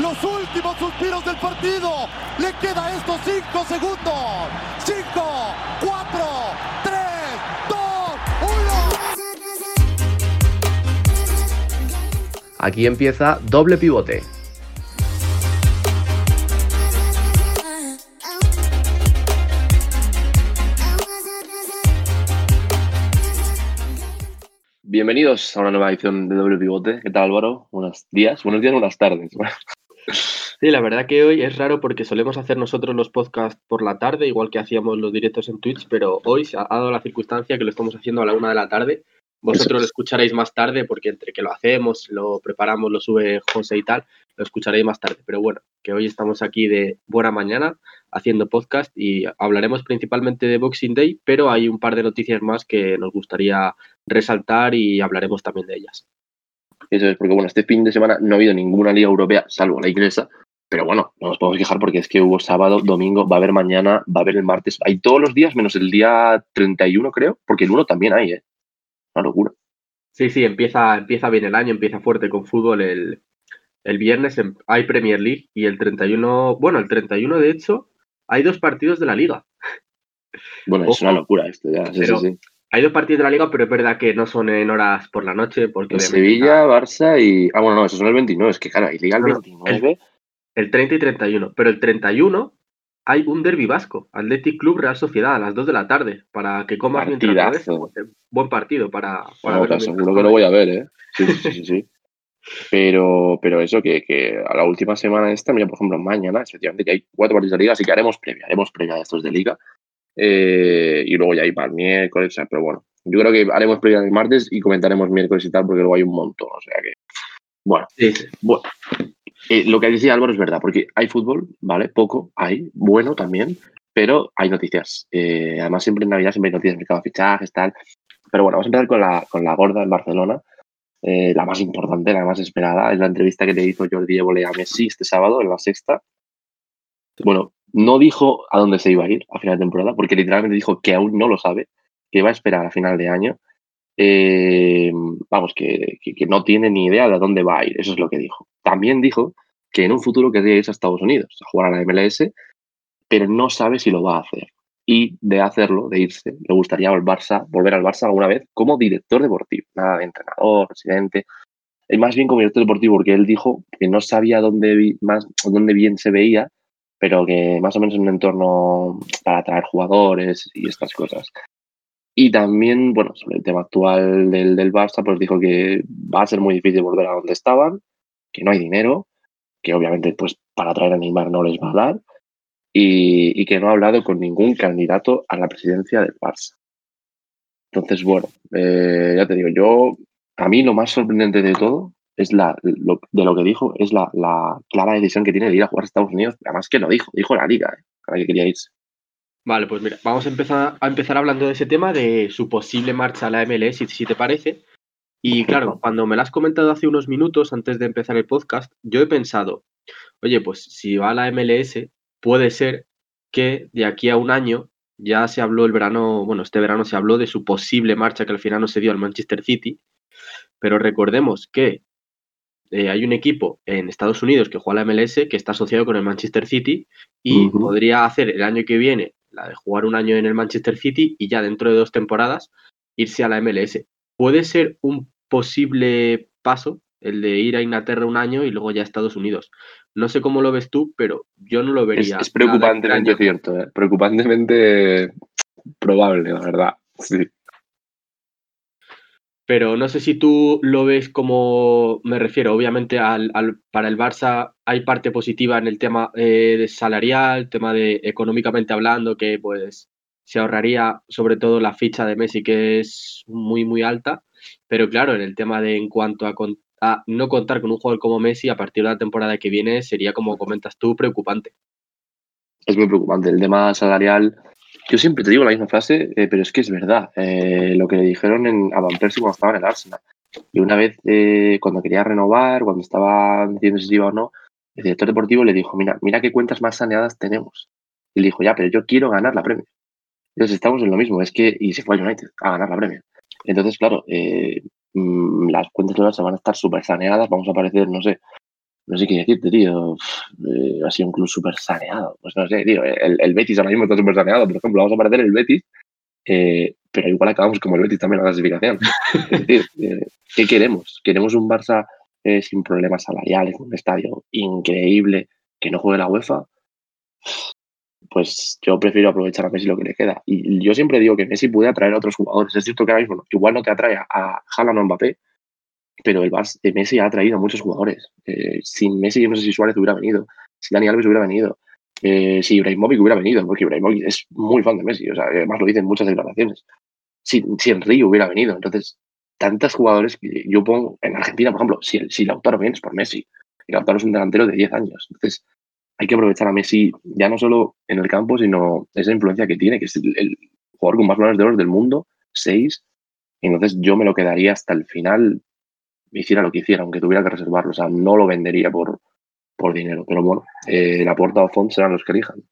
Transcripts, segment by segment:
los últimos suspiros del partido. Le queda estos 5 segundos. 5, 4, 3, 2, 1. Aquí empieza doble pivote. Bienvenidos a una nueva edición de Doble Pivote. ¿Qué tal, Álvaro? Buenos días, buenos días, buenas tardes. Sí, la verdad que hoy es raro porque solemos hacer nosotros los podcasts por la tarde, igual que hacíamos los directos en Twitch, pero hoy se ha dado la circunstancia que lo estamos haciendo a la una de la tarde. Vosotros lo escucharéis más tarde porque entre que lo hacemos, lo preparamos, lo sube José y tal, lo escucharéis más tarde. Pero bueno, que hoy estamos aquí de buena mañana haciendo podcast y hablaremos principalmente de Boxing Day, pero hay un par de noticias más que nos gustaría resaltar y hablaremos también de ellas. Eso es porque, bueno, este fin de semana no ha habido ninguna liga europea, salvo la inglesa, pero bueno, no nos podemos quejar porque es que hubo sábado, domingo, va a haber mañana, va a haber el martes, hay todos los días menos el día 31 creo, porque el 1 también hay, ¿eh? Una locura. Sí, sí, empieza, empieza bien el año, empieza fuerte con fútbol el, el viernes, hay Premier League y el 31, bueno, el 31 de hecho, hay dos partidos de la liga. Bueno, es una locura esto ya, sí, sí, sí. Hay dos partidos de la liga, pero es verdad que no son en horas por la noche. Porque Sevilla, Barça y. Ah, bueno, no, esos son el 29. Es que, claro, hay liga el 29. El, 30 y 31. Pero el 31 hay un derby vasco. Athletic Club Real Sociedad a las 2 de la tarde. Para que comas mientras Buen partido para. para seguro que lo voy a ver, ¿eh? Sí, sí, sí. sí. Pero, pero eso, que, que, a la última semana esta, mira, por ejemplo, mañana, efectivamente, que hay cuatro partidos de liga, así que haremos previa, haremos previa de estos de liga. Eh, y luego ya hay para el miércoles, pero bueno, yo creo que haremos previa el martes y comentaremos miércoles y tal, porque luego hay un montón, o sea que, bueno, bueno eh, lo que decía Álvaro es verdad, porque hay fútbol, ¿vale? Poco, hay, bueno también, pero hay noticias. Eh, además, siempre en Navidad siempre hay noticias mercado de fichajes, tal. Pero bueno, vamos a empezar con la, con la gorda en Barcelona. la más importante, la más esperada, es la entrevista que le hizo Jordi Évole a Messi este sábado en la sexta. Bueno, no dijo a dónde se iba a ir a final de temporada, porque literalmente dijo que aún no lo sabe, que va a esperar a final de año. Eh, vamos, que, no tiene ni idea de a dónde va a ir, eso es lo que dijo. También dijo que en un futuro querría irse a Estados Unidos a jugar a la MLS, pero no sabe si lo va a hacer. Y de hacerlo, de irse, le gustaría al Barça, volver al Barça alguna vez como director deportivo, nada de entrenador, presidente, y más bien como director deportivo, porque él dijo que no sabía dónde, más, dónde bien se veía, pero que más o menos en un entorno para atraer jugadores y estas cosas. Y también, bueno, sobre el tema actual del, del Barça, pues dijo que va a ser muy difícil volver a donde estaban, que no hay dinero, que obviamente pues para traer a Neymar no les va a dar, y, que no ha hablado con ningún candidato a la presidencia del Barça. Entonces, bueno, eh, ya te digo, yo, a mí lo más sorprendente de todo es la, de lo que dijo, es la, clara decisión que tiene de ir a jugar a Estados Unidos. Además que lo dijo, dijo la liga, ¿eh? para que quería irse. Vale, pues mira, vamos a empezar, a empezar hablando de ese tema, de su posible marcha a la MLS, si, si te parece. Y claro, cuando me lo has comentado hace unos minutos antes de empezar el podcast, yo he pensado, oye, pues si va a la MLS, puede ser que de aquí a un año ya se habló el verano, bueno, este verano se habló de su posible marcha que al final no se dio al Manchester City, pero recordemos que eh, hay un equipo en Estados Unidos que juega la MLS que está asociado con el Manchester City y podría hacer el año que viene la de jugar un año en el Manchester City y ya dentro de dos temporadas irse a la MLS. Puede ser un posible paso el de ir a Inglaterra un año y luego ya a Estados Unidos. No sé cómo lo ves tú, pero yo no lo vería. Es, preocupantemente cierto, ¿eh? preocupantemente probable, la verdad. Sí. Pero no sé si tú lo ves como, me refiero, obviamente al, para el Barça hay parte positiva en el tema eh, salarial, tema de económicamente hablando, que pues se ahorraría sobre todo la ficha de Messi, que es muy, muy alta. Pero claro, en el tema de en cuanto a, a no contar con un jugador como Messi a partir de la temporada que viene, sería, como comentas tú, preocupante. Es muy preocupante. El tema salarial yo siempre te digo la misma frase, eh, pero es que es verdad. Eh, lo que le dijeron en, a Van Persie cuando estaba en el Arsenal. Y una vez, eh, cuando quería renovar, cuando estaba diciendo si iba o no, el director deportivo le dijo, mira, mira qué cuentas más saneadas tenemos. Y le dijo, ya, pero yo quiero ganar la Premier. Entonces estamos en lo mismo, es que, y se fue a United a ganar la Premier. Entonces, claro, mm, las cuentas de se van a estar súper saneadas, vamos a aparecer, no sé, no sé qué decirte, tío. Eh, ha sido un club súper saneado. Pues no sé, tío. El, el Betis ahora mismo está súper saneado. Por ejemplo, vamos a perder el Betis, eh, pero igual acabamos como el Betis también en la clasificación. es decir, eh, ¿qué queremos? ¿Queremos un Barça sin problemas salariales, un estadio increíble, que no juegue la UEFA? Pues yo prefiero aprovechar a Messi lo que le queda. Y yo siempre digo que Messi puede atraer a otros jugadores. Es cierto que ahora mismo igual no te atrae a Haaland o Mbappé, pero el Barça de Messi ha atraído a muchos jugadores. Eh, sin Messi, yo no sé si Suárez hubiera venido, si Dani Alves hubiera venido, eh, si Ibrahimovic hubiera venido, porque Ibrahimovic es muy fan de Messi, o sea, además lo dicen en muchas declaraciones. Si, si Río hubiera venido, entonces, tantos jugadores que yo pongo en Argentina, por ejemplo, si, si Lautaro viene es por Messi, y Lautaro es un delantero de 10 años, entonces hay que aprovechar a Messi ya no solo en el campo, sino esa influencia que tiene, que es el, jugador con más balones de oro del mundo, 6, entonces yo me lo quedaría hasta el final hiciera lo que hiciera, aunque tuviera que reservarlo. O sea, no lo vendería por, por dinero. Pero bueno, eh, la Porta o Font serán los que elijan.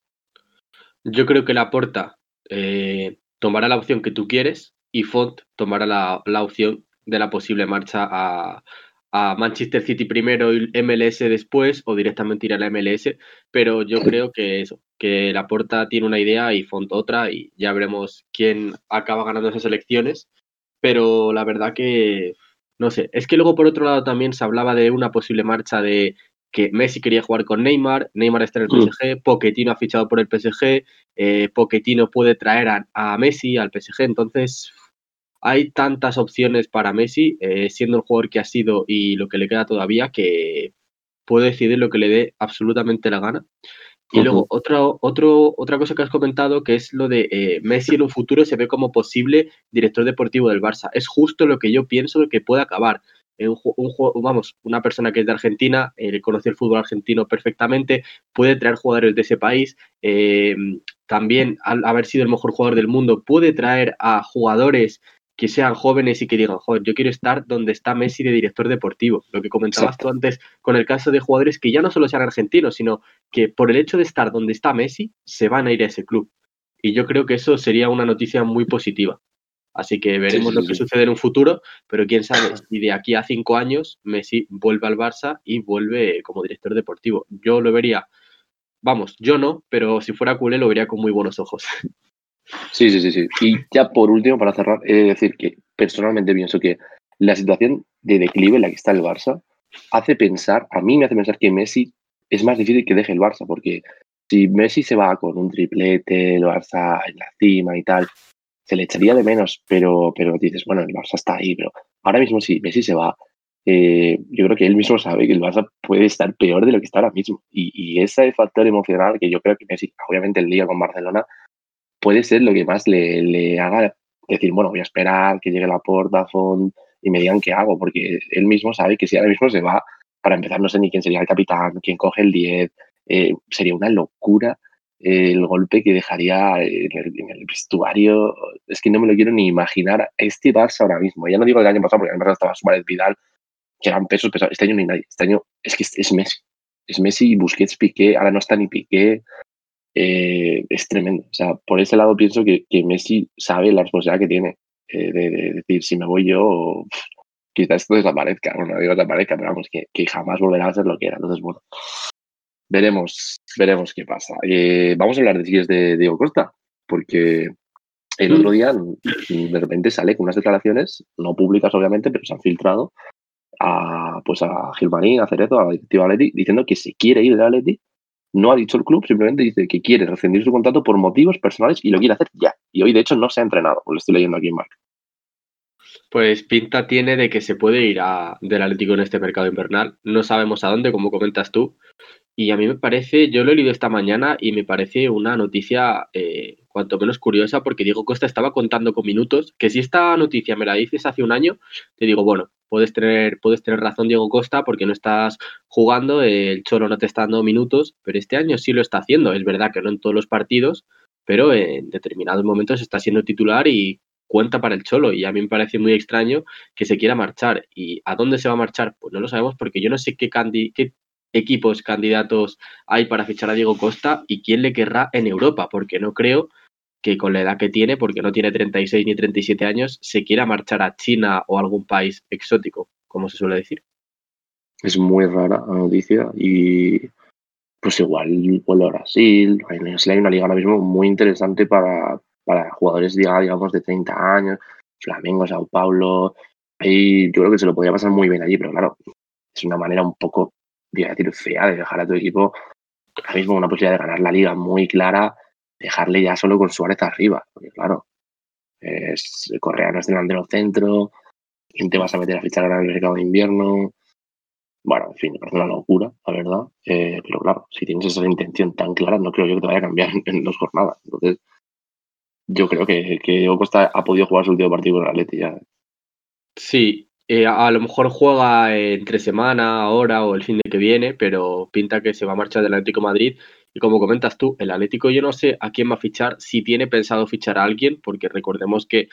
Yo creo que la Porta eh, tomará la opción que tú quieres y Font tomará la, opción de la posible marcha a, a, Manchester City primero y MLS después o directamente ir a la MLS. Pero yo creo que eso, que la Porta tiene una idea y Font otra y ya veremos quién acaba ganando esas elecciones. Pero la verdad que no sé, es que luego por otro lado también se hablaba de una posible marcha de que Messi quería jugar con Neymar, Neymar está en el mm. PSG, Pochettino ha fichado por el PSG, eh, Pochettino puede traer a, Messi al PSG, entonces hay tantas opciones para Messi, eh, siendo el jugador que ha sido y lo que le queda todavía, que puede decidir lo que le dé absolutamente la gana. Y luego, otra, otro, otra cosa que has comentado, que es lo de eh, Messi en un futuro se ve como posible director deportivo del Barça. Es justo lo que yo pienso que puede acabar. Un, un, vamos, una persona que es de Argentina, eh, conoce el fútbol argentino perfectamente, puede traer jugadores de ese país. Eh, también, al haber sido el mejor jugador del mundo, puede traer a jugadores que sean jóvenes y que digan, joder, yo quiero estar donde está Messi de director deportivo. Lo que comentabas tú antes con el caso de jugadores que ya no solo sean argentinos, sino que por el hecho de estar donde está Messi, se van a ir a ese club. Y yo creo que eso sería una noticia muy positiva. Así que veremos lo que sucede en un futuro, pero quién sabe si de aquí a cinco años Messi vuelve al Barça y vuelve como director deportivo. Yo lo vería, vamos, yo no, pero si fuera culé lo vería con muy buenos ojos. Sí, sí, sí, sí. Y ya por último, para cerrar, he de decir que personalmente pienso que la situación de declive en la que está el Barça hace pensar, a mí me hace pensar que Messi es más difícil que deje el Barça, porque si Messi se va con un triplete, el Barça en la cima y tal, se le echaría de menos, pero, pero dices, bueno, el Barça está ahí, pero ahora mismo si Messi se va, eh, yo creo que él mismo sabe que el Barça puede estar peor de lo que está ahora mismo. Y, y ese factor emocional que yo creo que Messi, obviamente el día con Barcelona, puede ser lo que más le, haga decir, bueno, voy a esperar que llegue la porta, y me digan qué hago, porque él mismo sabe que si ahora mismo se va, para empezar no sé ni quién sería el capitán, quién coge el 10, eh, sería una locura eh, el golpe que dejaría en el, vestuario. Es que no me lo quiero ni imaginar este Barça ahora mismo. Ya no digo el año pasado, porque el año pasado estaba Suárez Vidal, que eran pesos pesados. Este año ni nadie. Este año es que es, Messi. Es Messi, Busquets, Piqué, ahora no está ni Piqué. Eh, es tremendo. O sea, por ese lado pienso que, Messi sabe la responsabilidad que tiene eh, de, decir, si me voy yo, quizás esto desaparezca. Bueno, no digo desaparezca, pero vamos, que, jamás volverá a ser lo que era. Entonces, bueno, veremos, veremos qué pasa. Eh, vamos a hablar de es de Diego Costa, porque el otro día de repente sale con unas declaraciones, no públicas obviamente, pero se han filtrado a, pues a Gilmarín, a Cerezo, a la directiva Atleti, diciendo que se quiere ir de Atleti no ha dicho el club, simplemente dice que quiere rescindir su contrato por motivos personales y lo quiere hacer ya. Y hoy, de hecho, no se ha entrenado, lo estoy leyendo aquí en Mark. Pues pinta tiene de que se puede ir a, del Atlético en este mercado invernal. No sabemos a dónde, como comentas tú. Y a mí me parece, yo lo he leído esta mañana y me parece una noticia eh, cuanto menos curiosa porque Diego Costa estaba contando con minutos, que si esta noticia me la dices hace un año, te digo, bueno, puedes tener, puedes tener razón Diego Costa porque no estás jugando, el Cholo no te está dando minutos, pero este año sí lo está haciendo. Es verdad que no en todos los partidos, pero en determinados momentos está siendo titular y cuenta para el Cholo y a mí me parece muy extraño que se quiera marchar. ¿Y a dónde se va a marchar? Pues no lo sabemos porque yo no sé qué, qué equipos candidatos hay para fichar a Diego Costa y quién le querrá en Europa, porque no creo que con la edad que tiene, porque no tiene 36 ni 37 años, se quiera marchar a China o algún país exótico, como se suele decir. Es muy rara la noticia y pues igual vuelve a Brasil. Hay una liga ahora mismo muy interesante para, para jugadores, digamos, de 30 años, Flamengo, Sao Paulo. Ahí yo creo que se lo podría pasar muy bien allí, pero claro, es una manera un poco, voy decir, fea de dejar a tu equipo ahora mismo una posibilidad de ganar la liga muy clara, dejarle ya solo con Suárez arriba, porque claro, es, Correa no es delantero centro, ¿quién te vas a meter a fichar ahora en el mercado de invierno? Bueno, en fin, me parece una locura, la verdad. Eh, pero claro, si tienes esa intención tan clara, no creo yo que te vaya a cambiar en, dos jornadas. Entonces, yo creo que, que Costa ha podido jugar su último partido con el Atleti ya. Sí, eh, a lo mejor juega entre semana, ahora o el fin de que viene, pero pinta que se va a marchar del Atlético Madrid. Y como comentas tú, el Atlético yo no sé a quién va a fichar, si tiene pensado fichar a alguien, porque recordemos que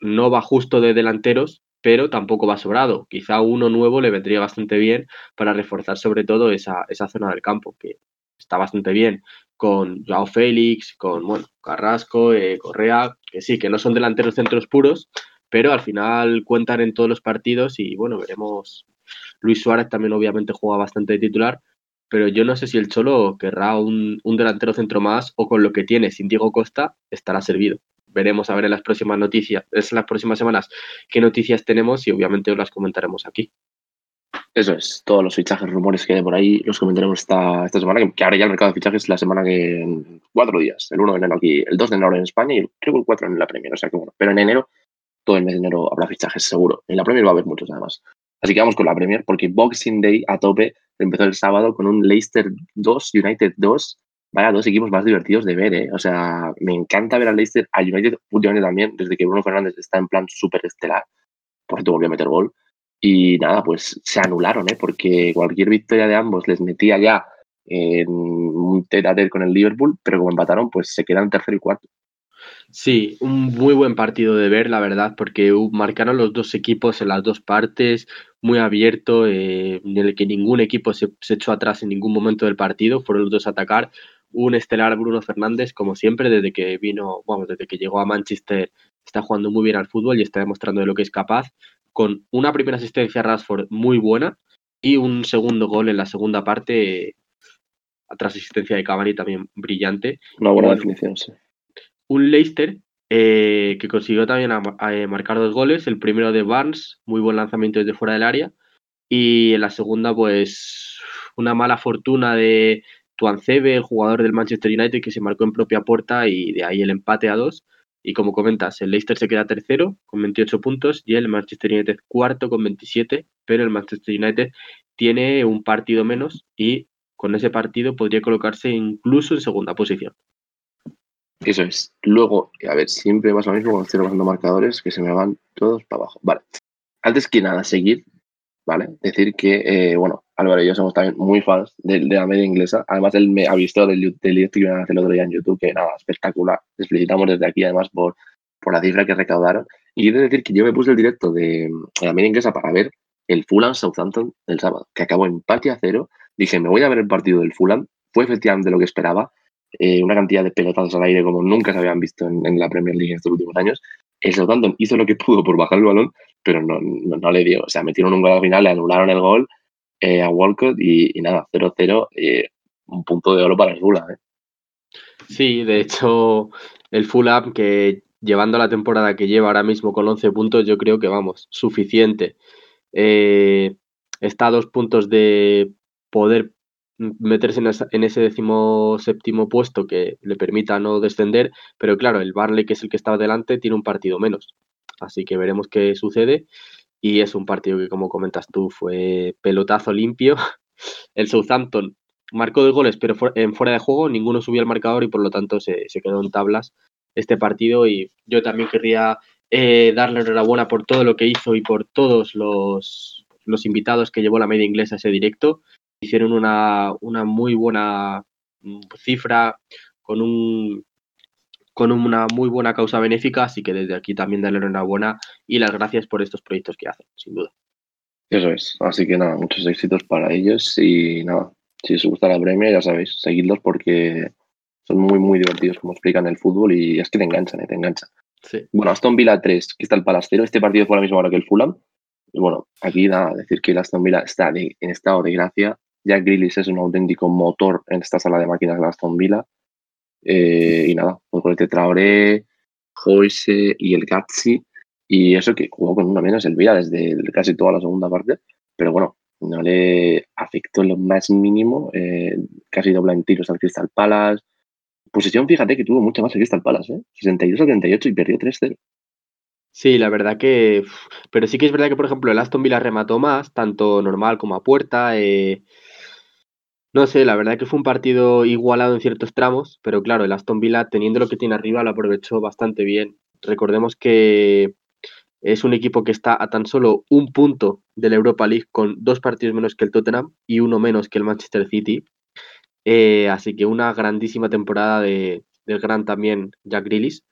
no va justo de delanteros, pero tampoco va sobrado. Quizá uno nuevo le vendría bastante bien para reforzar sobre todo esa, esa zona del campo, que está bastante bien con Joao Félix, con bueno, Carrasco, eh, Correa, que sí, que no son delanteros centros puros, pero al final cuentan en todos los partidos y bueno, veremos. Luis Suárez también obviamente juega bastante de titular, pero yo no sé si el Cholo querrá un, un delantero centro más o con lo que tiene sin Diego Costa estará servido veremos a ver en las próximas noticias, en las próximas semanas qué noticias tenemos y obviamente os las comentaremos aquí. Eso es, todos los fichajes, rumores que hay por ahí, los comentaremos esta, esta semana, que, ahora ya el mercado de fichajes la semana que en cuatro días, el 1 de enero aquí, el 2 de enero en España y creo que el 4 en la Premier, o sea que bueno, pero en enero, todo el mes de enero habrá fichajes seguro. En la Premier va a haber muchos además. Así que vamos con la Premier, porque Boxing Day a tope empezó el sábado con un Leicester 2, United 2, vaya dos equipos más divertidos de ver, ¿eh? O sea, me encanta ver al Leicester, al United últimamente también, desde que Bruno Fernández está en plan súper estelar. Por cierto, volvió a meter gol. Y nada, pues se anularon, ¿eh? Porque cualquier victoria de ambos les metía ya en un tete con el Liverpool, pero como empataron, pues se quedan tercero y cuarto. Sí, un muy buen partido de ver, la verdad, porque marcaron los dos equipos en las dos partes, muy abierto, eh, en el que ningún equipo se, se, echó atrás en ningún momento del partido, fueron los dos a atacar un estelar Bruno Fernández, como siempre, desde que vino, vamos, desde que llegó a Manchester, está jugando muy bien al fútbol y está demostrando de lo que es capaz, con una primera asistencia a Rashford muy buena y un segundo gol en la segunda parte, tras asistencia de Cavani también brillante. Una buena definición, sí. Un Leicester eh, que consiguió también eh, marcar dos goles, el primero de Barnes, muy buen lanzamiento desde fuera del área, y en la segunda, pues una mala fortuna de, Tuancebe, el jugador del Manchester United que se marcó en propia puerta y de ahí el empate a dos. Y como comentas, el Leicester se queda tercero con 28 puntos y el Manchester United cuarto con 27, pero el Manchester United tiene un partido menos y con ese partido podría colocarse incluso en segunda posición. Eso es. Luego, a ver, siempre pasa lo mismo cuando estoy pasando marcadores que se me van todos para abajo. Vale. Antes que nada, seguir ¿vale? Decir que, eh, bueno, Álvaro y yo somos también muy fans de, la media inglesa. Además, él me ha visto del, directo que iban a hacer el otro día en YouTube, que nada, espectacular. Les felicitamos desde aquí, además, por, por la cifra que recaudaron. Y quiero decir que yo me puse el directo de, la media inglesa para ver el Fulham Southampton del sábado, que acabó empate a cero. Dije, me voy a ver el partido del Fulham. Fue efectivamente lo que esperaba. Eh, una cantidad de pelotazos al aire como nunca se habían visto en, la Premier League en estos últimos años. El Southampton hizo lo que pudo por bajar el balón, pero no, no, le dio. O sea, metieron un gol al final, le anularon el gol eh, a Walcott y, nada, 0-0, eh, un punto de oro para el Fulham. Sí, de hecho, el Fulham que llevando la temporada que lleva ahora mismo con 11 puntos, yo creo que vamos, suficiente. está a dos puntos de poder meterse en, ese décimo séptimo puesto que le permita no descender, pero claro, el Barley, que es el que estaba delante, tiene un partido menos. Así que veremos qué sucede. Y es un partido que, como comentas tú, fue pelotazo limpio. El Southampton marcó dos goles, pero en fuera de juego, ninguno subió al marcador y por lo tanto se, quedó en tablas este partido. Y yo también querría eh, darle enhorabuena por todo lo que hizo y por todos los, los invitados que llevó la media inglesa a ese directo hicieron una, una muy buena mm, cifra con un con una muy buena causa benéfica, así que desde aquí también darle enhorabuena y las gracias por estos proyectos que hacen, sin duda. Eso es, así que nada, muchos éxitos para ellos y nada, si os gusta la premia, ya sabéis, seguidlos porque son muy, muy divertidos como explican el fútbol y es que te enganchan, ¿eh? te enganchan. Sí. Bueno, Aston Villa 3, que está el Palastero, este partido fue a la misma hora que el Fulham, Y bueno, aquí nada, decir que el Aston Villa está en estado de gracia. Jack Grealish es un auténtico motor en esta sala de máquinas de Aston Villa. Eh, y nada, con el Traoré, Joyce y el Gatsi. Y eso que jugó con una menos el Villa desde casi toda la segunda parte. Pero bueno, no le afectó lo más mínimo. Eh, casi dobla tiros al Crystal Palace. Posición, fíjate que tuvo mucha más el Crystal Palace, ¿eh? 62 78 y perdió 3-0. Sí, la verdad que. Pero sí que es verdad que, por ejemplo, el Aston Villa remató más, tanto normal como a puerta. Eh, no sé, la verdad que fue un partido igualado en ciertos tramos, pero claro, el Aston Villa, teniendo lo que tiene arriba, lo aprovechó bastante bien. Recordemos que es un equipo que está a tan solo un punto de la Europa League con dos partidos menos que el Tottenham y uno menos que el Manchester City. Eh, así que una grandísima temporada de, del gran también Jack Grealish.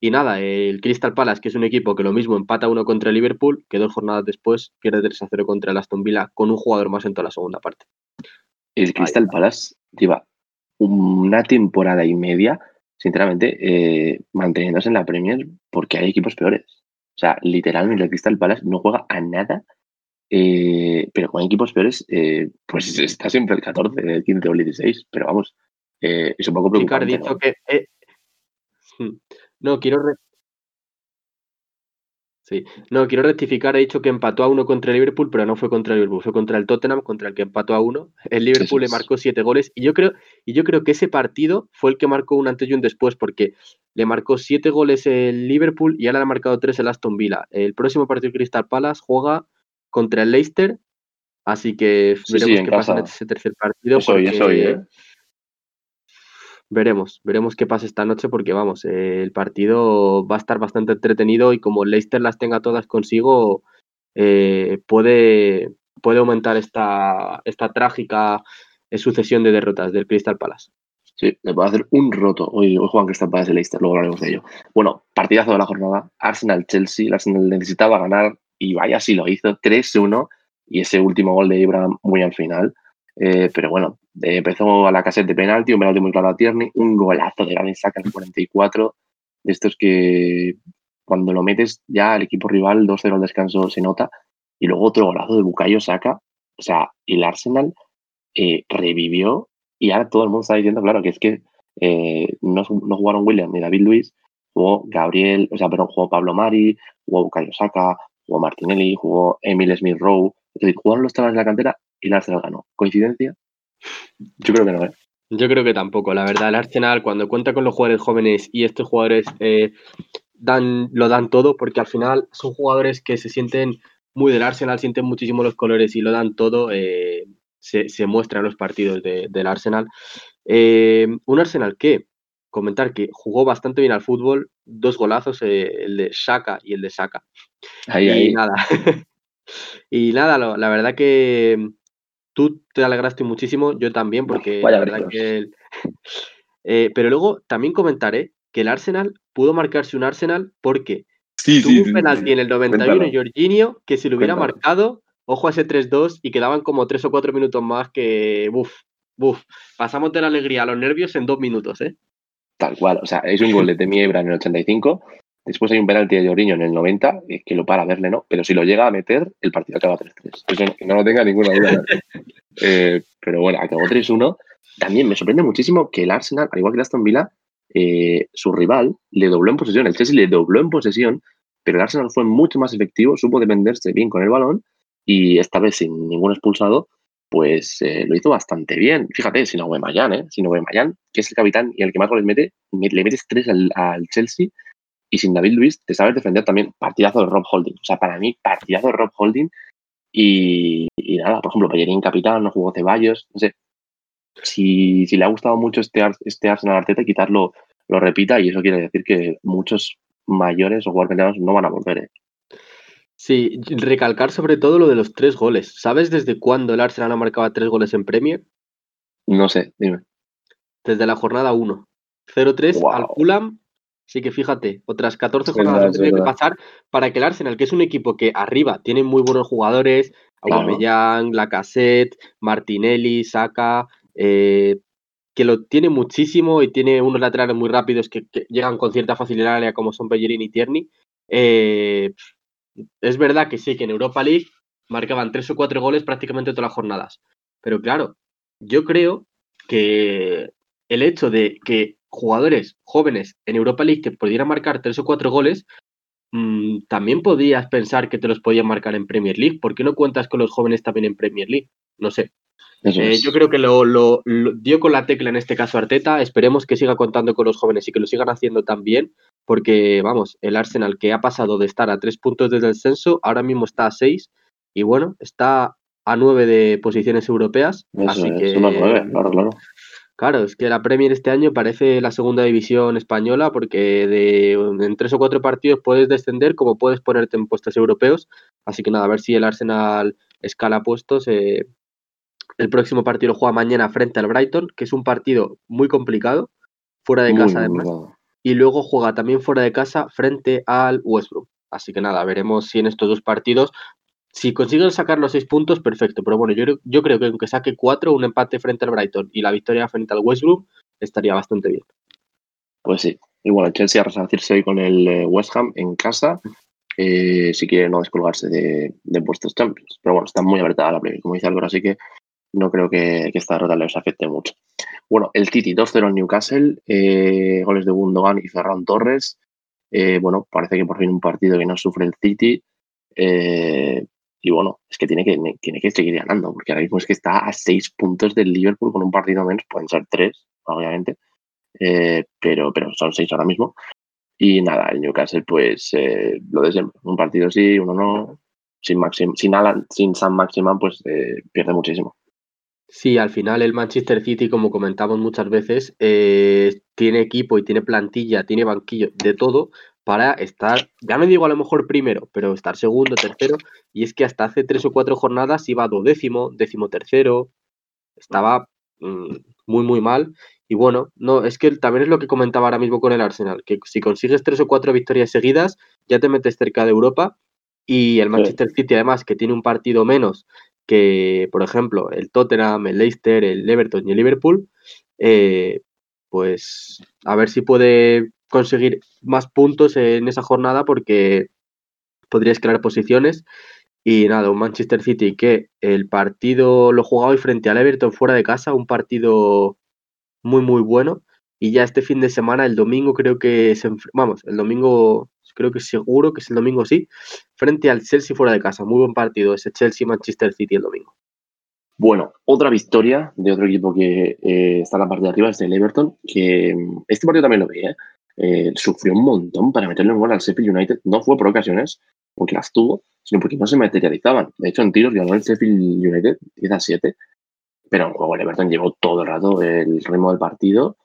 Y nada, el Crystal Palace, que es un equipo que lo mismo empata uno contra el Liverpool, que dos jornadas después pierde 3 a 0 contra el Aston Villa con un jugador más en toda la segunda parte. El Crystal Palace lleva una temporada y media, sinceramente, eh, manteniéndose en la Premier porque hay equipos peores. O sea, literalmente el Crystal Palace no juega a nada, eh, pero con equipos peores, eh, pues está siempre el 14, el 15 o el 16. Pero vamos, es un poco preocupante. que, hmm, no, quiero. Sí. No, quiero rectificar. He dicho que empató a uno contra el Liverpool, pero no fue contra el Liverpool, fue contra el Tottenham, contra el que empató a uno. El Liverpool le marcó siete goles. Y yo creo, y yo creo que ese partido fue el que marcó un antes y un después, porque le marcó siete goles el Liverpool y ahora le ha marcado tres el Aston Villa. El próximo partido Crystal Palace juega contra el Leicester. Así que veremos qué pasa en ese tercer partido. Eso, ¿eh? Veremos, veremos qué pasa esta noche porque vamos, el partido va a estar bastante entretenido y como Leicester las tenga todas consigo, eh, puede, puede aumentar esta, esta trágica eh, sucesión de derrotas del Crystal Palace. Sí, le puede hacer un roto. Hoy, hoy juegan Crystal Palace y Leicester, luego hablaremos de ello. Bueno, partidazo de la jornada. Arsenal-Chelsea. El Arsenal necesitaba ganar y vaya si lo hizo. 3-1 y ese último gol de Ibra muy al final. Eh, pero bueno, empezó a la caseta de penalti, un penalti muy claro a Tierney, un golazo de Gavin Saka en el 44, de estos que cuando lo metes ya al equipo rival 2-0 al descanso se nota, y luego otro golazo de Bukayo Saka, o sea, el Arsenal eh, revivió y ahora todo el mundo está diciendo, claro, que es que eh, no, no, jugaron William ni David Luis, jugó Gabriel, o sea, perdón, jugó Pablo Mari, jugó Bukayo Saka, jugó Martinelli, jugó Emil Smith Rowe, es decir, jugaron los chavales de la cantera y el Arsenal ganó. ¿Coincidencia? Yo creo que no, ¿eh? Yo creo que tampoco. La verdad, el Arsenal, cuando cuenta con los jugadores jóvenes y estos jugadores eh, dan, lo dan todo, porque al final son jugadores que se sienten muy del Arsenal, sienten muchísimo los colores y lo dan todo, eh, se, se muestra en los partidos del Arsenal. Eh, un Arsenal que, comentar que jugó bastante bien al fútbol, dos golazos, el de Shaka y el de Saka. Ahí, y ahí. nada. y nada, la verdad que Tú te alegraste muchísimo, yo también, porque la verdad que. Eh, pero luego también comentaré que el Arsenal pudo marcarse un Arsenal porque tuvo un penalti en el 91 Jorginho que si lo hubiera marcado, ojo a ese 3-2 y quedaban como 3 o 4 minutos más que. Buf, buf. Pasamos de la alegría a los nervios en dos minutos, ¿eh? Tal cual, o sea, es un gol de Temi Ebra en el 85 Después hay un penalti de Jorginho en el 90, que lo para verle, ¿no? Pero si lo llega a meter, el partido acaba 3-3. Eso no, no, lo tenga ninguna duda. eh, pero bueno, acabó 3-1. También me sorprende muchísimo que el Arsenal, al igual que el Aston Villa, eh, su rival le dobló en posesión. El Chelsea le dobló en posesión, pero el Arsenal fue mucho más efectivo, supo defenderse bien con el balón y esta vez sin ningún expulsado, pues eh, lo hizo bastante bien. Fíjate, sin Aubameyang, ¿eh? Sin Aubameyang, que es el capitán y el que más goles mete, le metes tres al, al Chelsea y sin David Luis te sabes defender también. Partidazo de Rob Holding. O sea, para mí, partidazo de Rob Holding. Y, nada, por ejemplo, Pellerín capitán, no jugó Ceballos. No sé. Si, si le ha gustado mucho este, este Arsenal Arteta, quitarlo lo repita y eso quiere decir que muchos mayores o jugadores no van a volver. ¿eh? Sí, recalcar sobre todo lo de los tres goles. ¿Sabes desde cuándo el Arsenal ha marcado tres goles en Premier? No sé, dime. Desde la jornada 1. 0-3 al Fulham Así que fíjate, otras 14 jornadas tiene que pasar para que el Arsenal, que es un equipo que arriba tiene muy buenos jugadores, Aubameyang, Lacazette, Martinelli, Saka, eh, que lo tiene muchísimo y tiene unos laterales muy rápidos que, llegan con cierta facilidad como son Bellerín y Tierney, eh, es verdad que sí, que en Europa League marcaban tres o cuatro goles prácticamente todas las jornadas. Pero claro, yo creo que el hecho de que jugadores jóvenes en Europa League que pudieran marcar tres o cuatro goles, mm, también podías pensar que te los podían marcar en Premier League. ¿Por qué no cuentas con los jóvenes también en Premier League? No sé. Eh, yo creo que lo, dio con la tecla en este caso Arteta. Esperemos que siga contando con los jóvenes y que lo sigan haciendo también, porque vamos, el Arsenal que ha pasado de estar a tres puntos desde el censo, ahora mismo está a seis y bueno, está a nueve de posiciones europeas. así que, claro, claro. Claro, es que la Premier este año parece la segunda división española porque de, en tres o cuatro partidos puedes descender como puedes ponerte en puestos europeos. Así que nada, a ver si el Arsenal escala puestos. Eh, el próximo partido lo juega mañana frente al Brighton, que es un partido muy complicado, fuera de casa además. Y luego juega también fuera de casa frente al Westbrook. Así que nada, veremos si en estos dos partidos si consiguen sacar los seis puntos, perfecto. Pero bueno, yo, yo creo que aunque saque cuatro, un empate frente al Brighton y la victoria frente al Westbrook, estaría bastante bien. Pues sí. Igual el Chelsea a resarcirse hoy con el eh, West Ham en casa, eh, si quiere no descolgarse de, de puestos Champions. Pero bueno, está muy apretada la Premier, como dice Álvaro, así que no creo que, esta derrota les afecte mucho. Bueno, el Titi 2-0 al Newcastle, eh, goles de Gundogan y Ferran Torres. bueno, parece que por fin un partido que no sufre el City. Y bueno, es que tiene que, tiene que seguir ganando, porque ahora mismo es que está a seis puntos del Liverpool con un partido menos, pueden ser tres, obviamente, eh, pero, pero son seis ahora mismo. Y nada, el Newcastle, pues eh, lo de siempre, un partido sí, uno no, sin, Maxim, sin, Alan, sin Sam Maximan, pues eh, pierde muchísimo. Sí, al final el Manchester City, como comentamos muchas veces, tiene equipo y tiene plantilla, tiene banquillo, de todo, para estar, ya me digo a lo mejor primero, pero estar segundo, tercero, y es que hasta hace tres o cuatro jornadas iba duodécimo, décimo tercero, estaba mm, muy, muy mal. Y bueno, no, es que también es lo que comentaba ahora mismo con el Arsenal, que si consigues tres o cuatro victorias seguidas, ya te metes cerca de Europa. Y el Manchester City, además, que tiene un partido menos que, por ejemplo, el Tottenham, el Leicester, el Everton y el Liverpool, eh, pues a ver si puede conseguir más puntos en esa jornada porque podría escalar posiciones. Y nada, un Manchester City que el partido lo jugaba hoy frente al Everton fuera de casa, un partido muy, muy bueno. Y ya este fin de semana, el domingo, creo que se. Vamos, el domingo, creo que seguro que es el domingo, sí, frente al Chelsea fuera de casa. Muy buen partido ese Chelsea-Manchester City el domingo. Bueno, otra victoria de otro equipo que eh, está en la parte de arriba es el Everton, que mm, este partido también lo vi, ¿eh? Eh, sufrió un montón para meterle un gol al Sheffield United. No fue por ocasiones, porque las tuvo, sino porque no se materializaban. De hecho, en tiros ganó el Sheffield United 10 a 7, pero en juego el Everton llevó todo el rato el ritmo del partido.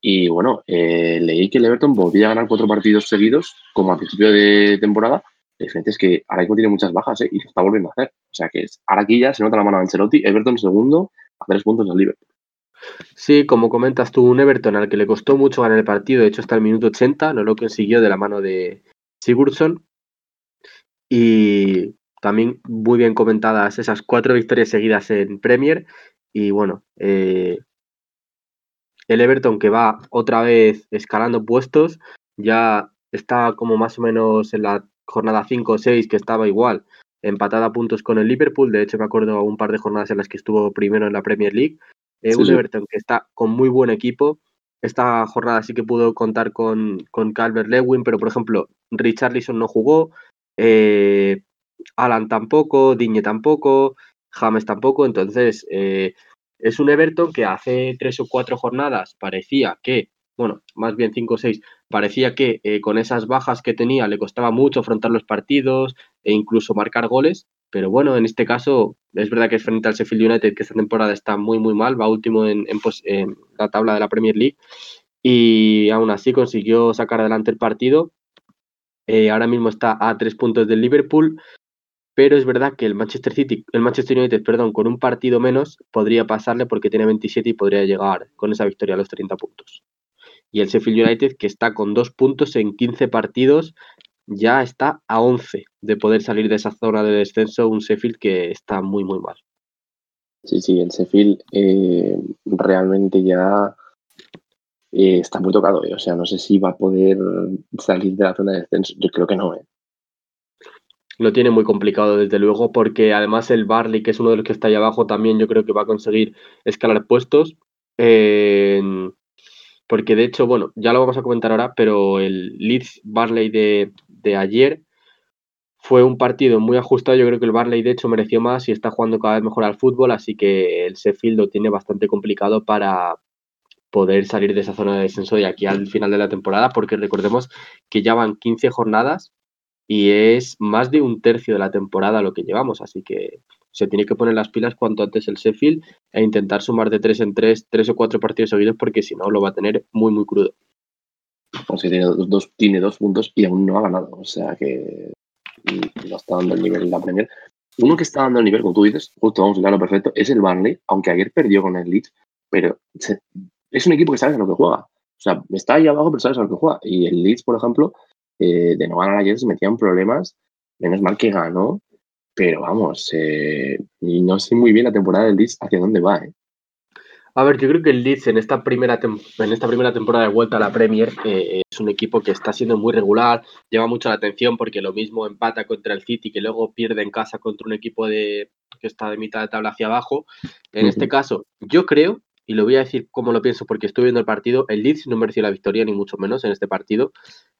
Y bueno, eh, leí que el Everton volvía a ganar cuatro partidos seguidos, como a principio de temporada. La diferencia es que ahora mismo tiene muchas bajas ¿eh? y lo está volviendo a hacer. O sea que ahora aquí ya se nota la mano de Ancelotti, Everton segundo, a tres puntos del Liverpool. Sí, como comentas tú, un Everton al que le costó mucho ganar el partido, de hecho hasta el minuto 80, no lo consiguió de la mano de Sigurdsson. Y también muy bien comentadas esas cuatro victorias seguidas en Premier. Y bueno, eh, el Everton que va otra vez escalando puestos, ya está como más o menos en la jornada 5 o 6 que estaba igual, empatada a puntos con el Liverpool. De hecho, me acuerdo un par de jornadas en las que estuvo primero en la Premier League. Eh, un Everton que está con muy buen equipo. Esta jornada sí que pudo contar con, con Calvert Lewin, pero por ejemplo, Richarlison no jugó, eh, Alan tampoco, Digne tampoco, James tampoco. Entonces, eh, es un Everton que hace tres o cuatro jornadas parecía que, bueno, más bien cinco o seis, parecía que con esas bajas que tenía le costaba mucho afrontar los partidos e incluso marcar goles. Pero bueno, en este caso es verdad que es frente al Sheffield United, que esta temporada está muy, muy mal, va último en, la tabla de la Premier League y aún así consiguió sacar adelante el partido. Eh, ahora mismo está a tres puntos del Liverpool, pero es verdad que el Manchester City, el Manchester United, perdón, con un partido menos podría pasarle porque tiene 27 y podría llegar con esa victoria a los 30 puntos. Y el Sheffield United que está con dos puntos en 15 partidos ya está a 11 de poder salir de esa zona de descenso un Sheffield que está muy, muy mal. Sí, sí, el Sheffield eh, realmente ya eh, está muy tocado. Eh. O sea, no sé si va a poder salir de la zona de descenso. Yo creo que no. lo tiene muy complicado, desde luego, porque además el Barley, que es uno de los que está ahí abajo, también yo creo que va a conseguir escalar puestos. Porque de hecho, bueno, ya lo vamos a comentar ahora, pero el Leeds Barley de, de ayer fue un partido muy ajustado. Yo creo que el Barley, de hecho, mereció más y está jugando cada vez mejor al fútbol, así que el Sheffield lo tiene bastante complicado para poder salir de esa zona de descenso de aquí al final de la temporada, porque recordemos que ya van 15 jornadas y es más de un tercio de la temporada lo que llevamos, así que se tiene que poner las pilas cuanto antes el Sheffield e intentar sumar de tres en tres, tres o cuatro partidos seguidos, porque si no lo va a tener muy, muy crudo. Pues tiene dos, tiene dos puntos y aún no ha ganado, o sea que no está dando el nivel en la Premier. Uno que está dando el nivel, como tú dices, justo vamos a perfecto, es el Burnley, aunque ayer perdió con el Leeds, pero es un equipo que sabe a lo que juega. O sea, está ahí abajo, pero sabes a lo que juega. Y el Leeds, por ejemplo, eh, de no ganar ayer se metían problemas. Menos mal que ganó, pero vamos, eh, y no sé muy bien la temporada del Leeds hacia dónde va. ¿eh? A ver, yo creo que el Leeds en esta primera, en esta primera temporada de vuelta a la Premier eh, es un equipo que está siendo muy regular, lleva mucho la atención porque lo mismo empata contra el City que luego pierde en casa contra un equipo de, que está de mitad de tabla hacia abajo. En este caso, yo creo, y lo voy a decir como lo pienso porque estoy viendo el partido, el Leeds no mereció la victoria ni mucho menos en este partido.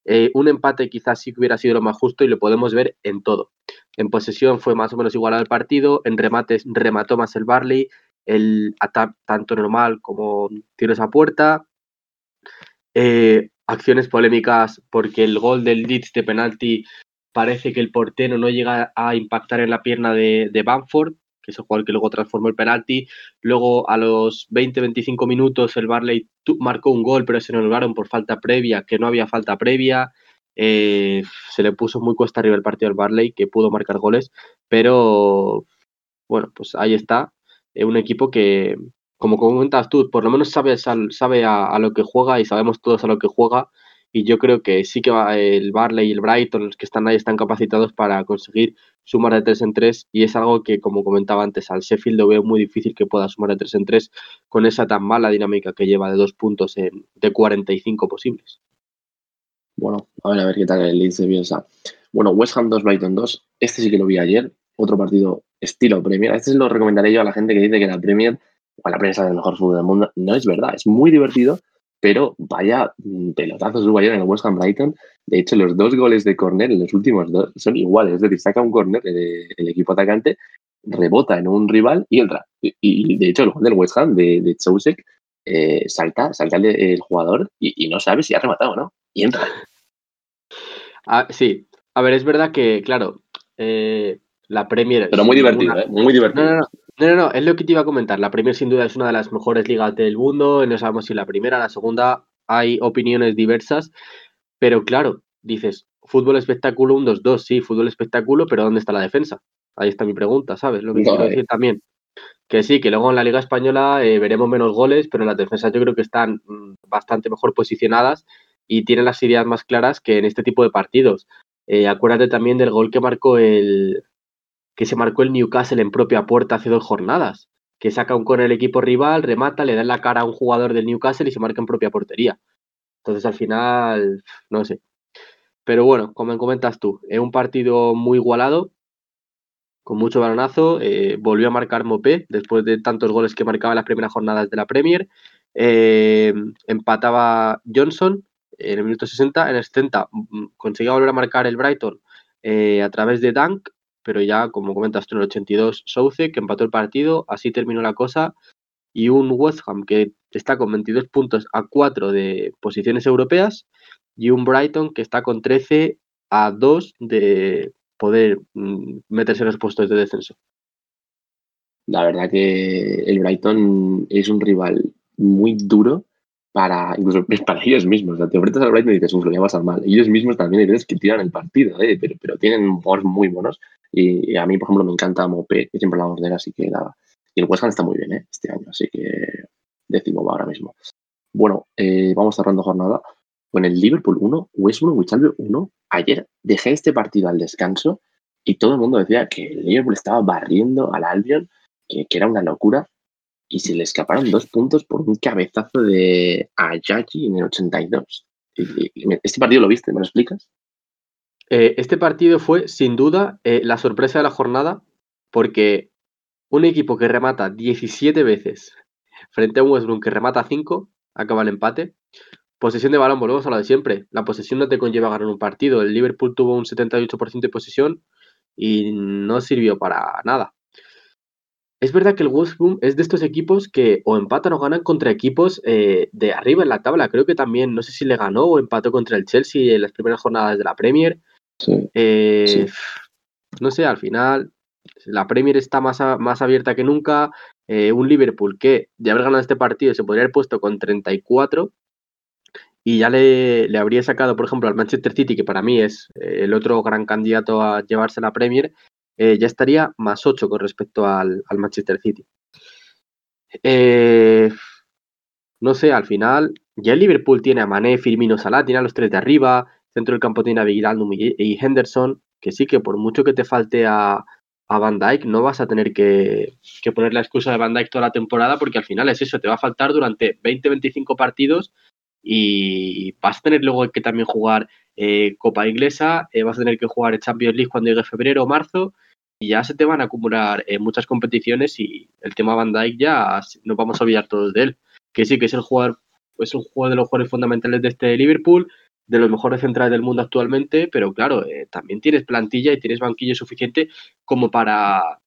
Eh, un empate quizás sí hubiera sido lo más justo y lo podemos ver en todo. En posesión fue más o menos igual al partido, en remates remató más el Barley, el tanto normal como tiros a puerta. Eh, acciones polémicas porque el gol del Leeds de penalti parece que el portero no llega a impactar en la pierna de, de Bamford, que es el jugador que luego transformó el penalti. Luego a los 20-25 minutos el Barley marcó un gol, pero se lo anularon por falta previa, que no había falta previa. Eh, se le puso muy cuesta arriba el partido al Barley, que pudo marcar goles, pero bueno, pues ahí está un equipo que, como comentas tú, por lo menos sabe, sabe a, lo que juega y sabemos todos a lo que juega. Y yo creo que sí que el Barley y el Brighton, los que están ahí, están capacitados para conseguir sumar de 3 en 3. Y es algo que, como comentaba antes, al Sheffield lo veo muy difícil que pueda sumar de 3 en 3 con esa tan mala dinámica que lleva de dos puntos en, de 45 posibles. Bueno, a ver, a ver qué tal el Leeds de Bielsa. Bueno, West Ham 2, Brighton 2. Este sí que lo vi ayer. Otro partido estilo Premier. Este lo recomendaré yo a la gente que dice que la Premier, o la Premier es mejor fútbol del mundo. No es verdad, es muy divertido, pero vaya mm, pelotazos hubo ayer en el West Ham Brighton. De hecho, los dos goles de córner, los últimos dos, son iguales. Es decir, saca un córner el, equipo atacante, rebota en un rival y entra. Y, de hecho, el gol del West Ham de, de eh, salta, salta el, jugador y, no sabe si ha rematado o no. Y entra. Ah, sí. A ver, es verdad que, claro, eh, la Premier. Pero muy divertido, ¿eh? Muy divertido. No no, no, no, es lo que te iba a comentar. La Premier, sin duda, es una de las mejores ligas del mundo. No sabemos si la primera, la segunda, hay opiniones diversas. Pero claro, dices, fútbol espectáculo, un 2-2, sí, fútbol espectáculo, pero ¿dónde está la defensa? Ahí está mi pregunta, ¿sabes? Lo que quiero eh. decir también. Que sí, que luego en la Liga Española eh, veremos menos goles, pero en las defensas yo creo que están mm, bastante mejor posicionadas y tienen las ideas más claras que en este tipo de partidos. acuérdate también del gol que marcó el, que se marcó el Newcastle en propia puerta hace dos jornadas, que saca un con el equipo rival, remata, le da en la cara a un jugador del Newcastle y se marca en propia portería. Entonces al final, no sé. Pero bueno, como comentas tú, es un partido muy igualado, con mucho balonazo. Eh, volvió a marcar Mopé después de tantos goles que marcaba en las primeras jornadas de la Premier. Eh, empataba Johnson en el minuto 60. En el 70 mm, conseguía volver a marcar el Brighton eh, a través de Dunk pero ya, como comentas tú, en el 82, Souce, que empató el partido, así terminó la cosa, y un West Ham que está con 22 puntos a 4 de posiciones europeas, y un Brighton que está con 13 a 2 de poder mm, meterse en los puestos de descenso. La verdad que el Brighton es un rival muy duro para incluso para ellos mismos. O sea, te enfrentas al Brighton y dices, lo voy a pasar mal. Ellos mismos también hay veces que tiran el partido, ¿eh? pero, pero tienen jugadores muy buenos. Y, a mí, por ejemplo, me encanta Mopé, que siempre hablamos de él, así que nada. Y el West Ham está muy bien ¿eh? este año, así que décimo va ahora mismo. Bueno, eh, vamos cerrando jornada con el Liverpool 1, West Bromwich 1. Ayer dejé este partido al descanso y todo el mundo decía que el Liverpool estaba barriendo al Albion, que, era una locura, y se le escaparon dos puntos por un cabezazo de Ayagi en el 82. ¿Este partido lo viste? ¿Me lo explicas? Eh, este partido fue, sin duda, eh, la sorpresa de la jornada, porque un equipo que remata 17 veces frente a un West Brom que remata 5, acaba el empate. Posesión de balón, volvemos a lo de siempre. La posesión no te conlleva ganar un partido. El Liverpool tuvo un 78% de posesión y no sirvió para nada. Es verdad que el West es de estos equipos que o empatan o ganan contra equipos eh, de arriba en la tabla. Creo que también, no sé si le ganó o empató contra el Chelsea en las primeras jornadas de la Premier. Eh, no sé, al final la Premier está más, más abierta que nunca. Eh, un Liverpool que de haber ganado este partido se podría haber puesto con 34 y ya le, le, habría sacado, por ejemplo, al Manchester City, que para mí es eh, el otro gran candidato a llevarse la Premier, eh, ya estaría más 8 con respecto al, al Manchester City. No sé, al final, ya el Liverpool tiene a Mané, Firmino, Salah, tiene a los tres de arriba, centro del campo tiene a Vigilaldum y Henderson, que sí que por mucho que te falte a, a Van Dyke, no vas a tener que, que, poner la excusa de Van Dyke toda la temporada porque al final es eso, te va a faltar durante 20-25 partidos y vas a tener luego que también jugar eh, Copa Inglesa, eh, vas a tener que jugar Champions League cuando llegue febrero o marzo y ya se te van a acumular eh, muchas competiciones y el tema Van Dyke ya no vamos a olvidar todos de él, que sí que es el jugador, es un jugador de los jugadores fundamentales de este Liverpool, de los mejores centrales del mundo actualmente, pero claro, eh, también tienes plantilla y tienes banquillo suficiente como para,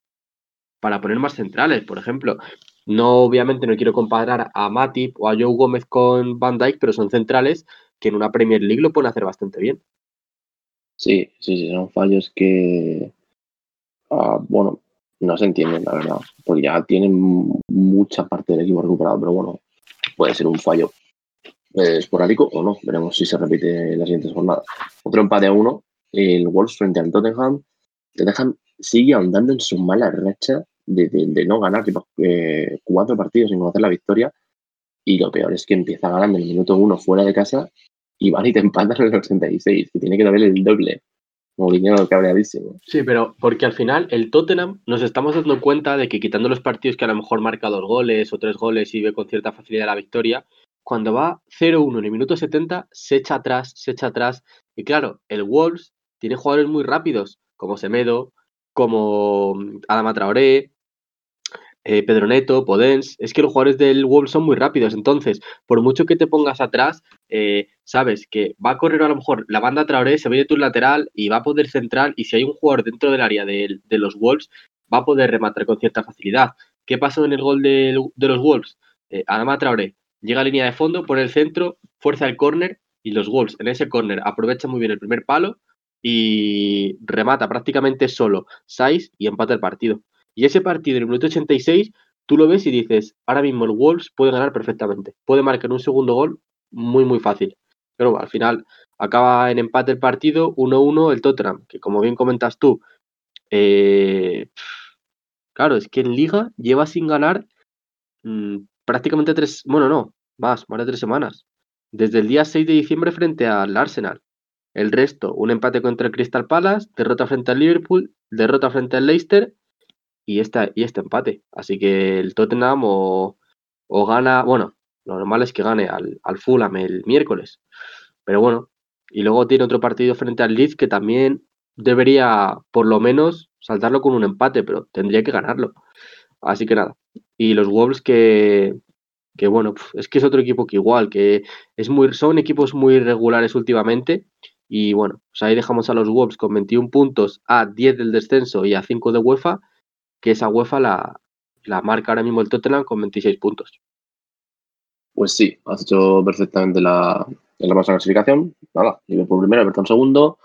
para poner más centrales, por ejemplo. No, obviamente, no quiero comparar a Matip o a Joe Gómez con Van Dyke, pero son centrales que en una Premier League lo pueden hacer bastante bien. Sí, sí, sí, son fallos que, uh, bueno, no se entienden, la verdad, porque ya tienen mucha parte del equipo recuperado, pero bueno, puede ser un fallo esporádico o no. Veremos si se repite en las siguientes jornadas. Otro empate a uno, el Wolves frente al Tottenham. Tottenham sigue andando en su mala racha de, de, no ganar tipo, eh, cuatro partidos sin conocer la victoria. Y lo peor es que empieza ganando en el minuto uno fuera de casa y van y te empatan en el 86, que tiene que darle el doble. Mourinho cabreadísimo. Sí, pero porque al final el Tottenham nos estamos dando cuenta de que quitando los partidos que a lo mejor marca dos goles o tres goles y ve con cierta facilidad la victoria, cuando va 0-1 en el minuto 70, se echa atrás, se echa atrás. Y claro, el Wolves tiene jugadores muy rápidos, como Semedo, como mm, Adama Traoré, eh, Pedro Neto, Podens. Es que los jugadores del Wolves son muy rápidos. Entonces, por mucho que te pongas atrás, eh, sabes que va a correr a lo mejor la banda Traoré, se de tu lateral y va a poder centrar. Y si hay un jugador dentro del área de, los Wolves, va a poder rematar con cierta facilidad. ¿Qué pasó en el gol de, los Wolves? Eh, Adama Traoré llega a línea de fondo, pone el centro, fuerza el córner y los Wolves en ese córner aprovechan muy bien el primer palo y remata prácticamente solo 6 y empata el partido. Y ese partido en el minuto 86 tú lo ves y dices, ahora mismo el Wolves puede ganar perfectamente, puede marcar un segundo gol muy muy fácil. Pero al final acaba en empate el partido 1-1 el Tottenham, que como bien comentas tú, eh, claro, es que en liga lleva sin ganar mm, prácticamente tres, bueno, no, más, más de tres semanas. Desde el día 6 de diciembre frente al Arsenal. El resto, un empate contra el Crystal Palace, derrota frente al Liverpool, derrota frente al Leicester y, esta, y este empate. Así que el Tottenham o, o gana, bueno, lo normal es que gane al, al Fulham el miércoles. Pero bueno, y luego tiene otro partido frente al Leeds que también debería por lo menos saltarlo con un empate, pero tendría que ganarlo. Así que nada. Y los Wolves que, que bueno, es que es otro equipo que igual, que es muy, son equipos muy irregulares últimamente. Y bueno, pues ahí dejamos a los Wolves con 21 puntos a 10 del descenso y a 5 de UEFA, que esa UEFA la, la marca ahora mismo el Tottenham con 26 puntos. Pues sí, has hecho perfectamente la, la clasificación. Nada, Liverpool primero, Everton segundo,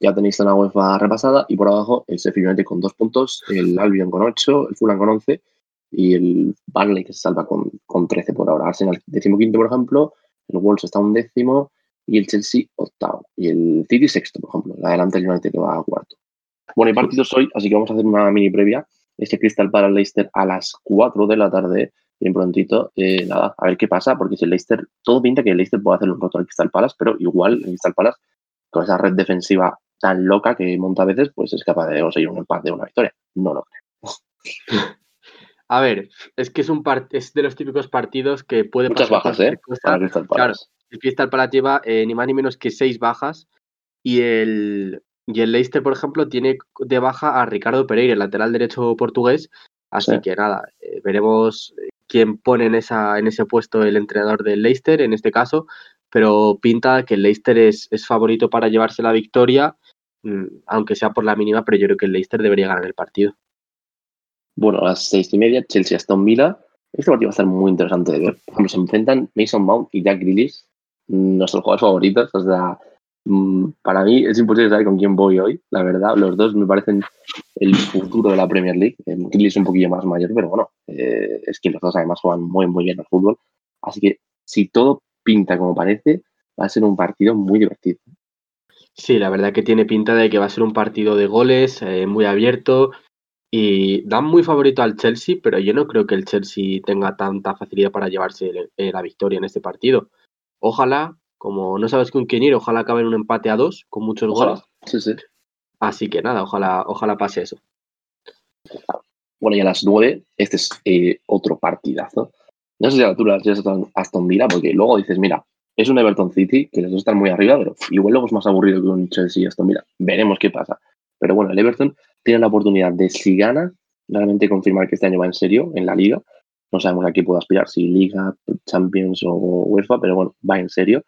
ya tenéis la UEFA repasada y por abajo el Sheffield con dos puntos, el Albion con ocho, el Fulham con once y el Burnley que se salva con, con 13 por ahora. Arsenal decimoquinto, por ejemplo, el Wolves está un décimo y el Chelsea octavo y el City sexto, por ejemplo. Adelante el United que va a cuarto. Bueno, hay partidos hoy, así que vamos a hacer una mini previa. Este Crystal para Leicester a las 4 de la tarde, bien prontito. Eh, nada, a ver qué pasa, porque si el Leicester, todo pinta que el Leicester puede hacer un roto al Crystal Palace, pero igual el Crystal Palace, con esa red defensiva tan loca que monta a veces, pues es capaz de conseguir un empate o una victoria. No lo creo. A ver, es que es un es de los típicos partidos que puede Muchas bajas, ¿eh? Claro, el Crystal Palace lleva eh, ni más ni menos que seis bajas y el, Y el Leicester, por ejemplo, tiene de baja a Ricardo Pereira, el lateral derecho portugués. Así que nada, eh, veremos quién pone en, esa, en ese puesto el entrenador del Leicester, en este caso. Pero pinta que el Leicester es, es favorito para llevarse la victoria, mm, aunque sea por la mínima, pero yo creo que el Leicester debería ganar el partido. Bueno, a las seis y media, Chelsea-Aston Villa. Este partido va a estar muy interesante de ver. Ejemplo, se enfrentan Mason Mount y Jack Grealish, mm, nuestros jugadores favoritos. O sea, mm, para mí es imposible saber con quién voy hoy, la verdad. Los dos me parecen el futuro de la Premier League. Eh, Grealish un poquillo más mayor, pero bueno, eh, es que los dos además juegan muy, muy bien al fútbol. Así que si todo pinta como parece, va a ser un partido muy divertido. Sí, la verdad que tiene pinta de que va a ser un partido de goles, eh, muy abierto, y dan muy favorito al Chelsea, pero yo no creo que el Chelsea tenga tanta facilidad para llevarse eh, la victoria en este partido. Ojalá, como no sabes con quién ir, ojalá acabe en un empate a dos con muchos goles. Sí, sí. Así que nada, ojalá, ojalá pase eso. Bueno, y a las nueve, este es eh, otro partidazo. No sé si a la altura Aston, Aston Villa, porque luego dices, mira, es un Everton City, que les dos están muy arriba, pero igual luego es más aburrido que un Chelsea y Aston Villa. Veremos qué pasa. Pero bueno, el Everton tiene la oportunidad de, si gana, realmente confirmar que este año va en serio en la liga. No sabemos a qué puede aspirar, si Liga, Champions o UEFA, pero bueno, va en serio.